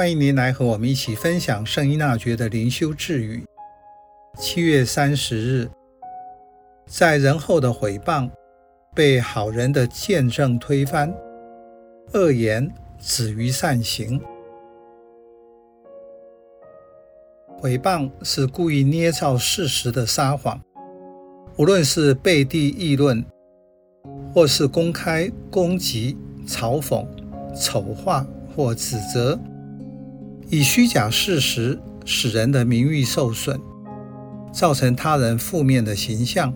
欢迎您来和我们一起分享圣依纳爵的灵修智语。七月三十日，在人后的毁谤被好人的见证推翻，恶言止于善行。毁谤是故意捏造事实的撒谎，无论是背地议论，或是公开攻击、嘲讽、丑化或指责。以虚假事实使人的名誉受损，造成他人负面的形象，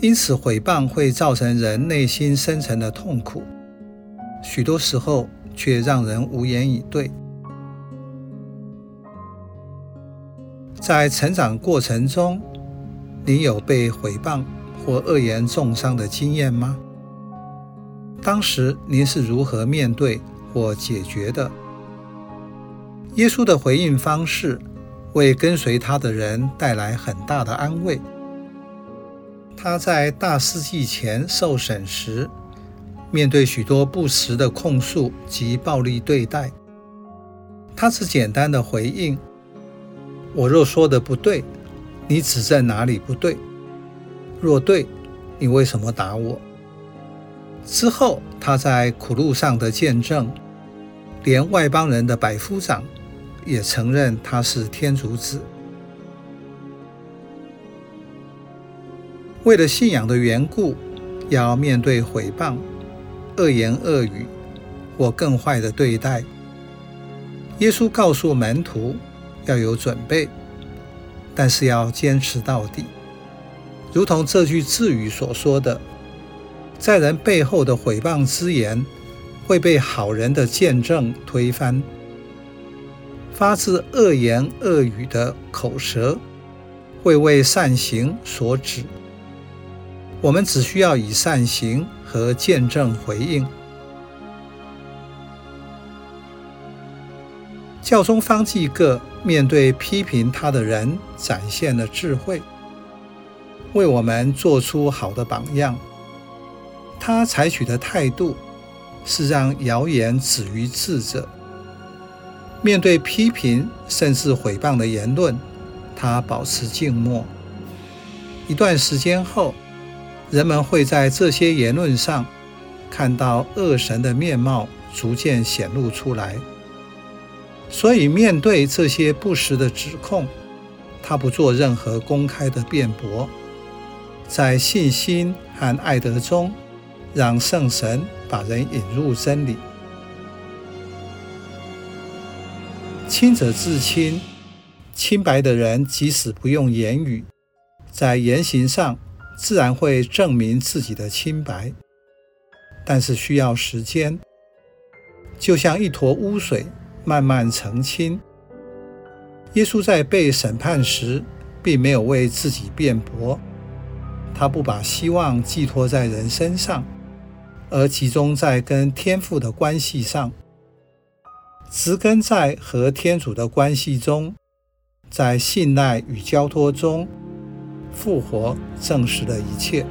因此毁谤会造成人内心深层的痛苦，许多时候却让人无言以对。在成长过程中，您有被毁谤或恶言中伤的经验吗？当时您是如何面对或解决的？耶稣的回应方式为跟随他的人带来很大的安慰。他在大司祭前受审时，面对许多不实的控诉及暴力对待，他只简单的回应：“我若说的不对，你指在哪里不对？若对，你为什么打我？”之后，他在苦路上的见证，连外邦人的百夫长。也承认他是天主子。为了信仰的缘故，要面对毁谤、恶言恶语或更坏的对待。耶稣告诉门徒要有准备，但是要坚持到底。如同这句智语所说的，在人背后的毁谤之言会被好人的见证推翻。发自恶言恶语的口舌会为善行所止，我们只需要以善行和见证回应。教宗方济各面对批评他的人，展现了智慧，为我们做出好的榜样。他采取的态度是让谣言止于智者。面对批评甚至毁谤的言论，他保持静默。一段时间后，人们会在这些言论上看到恶神的面貌逐渐显露出来。所以，面对这些不实的指控，他不做任何公开的辩驳，在信心和爱德中，让圣神把人引入真理。清者自清，清白的人即使不用言语，在言行上自然会证明自己的清白，但是需要时间，就像一坨污水慢慢澄清。耶稣在被审判时，并没有为自己辩驳，他不把希望寄托在人身上，而集中在跟天父的关系上。植根在和天主的关系中，在信赖与交托中，复活证实了一切。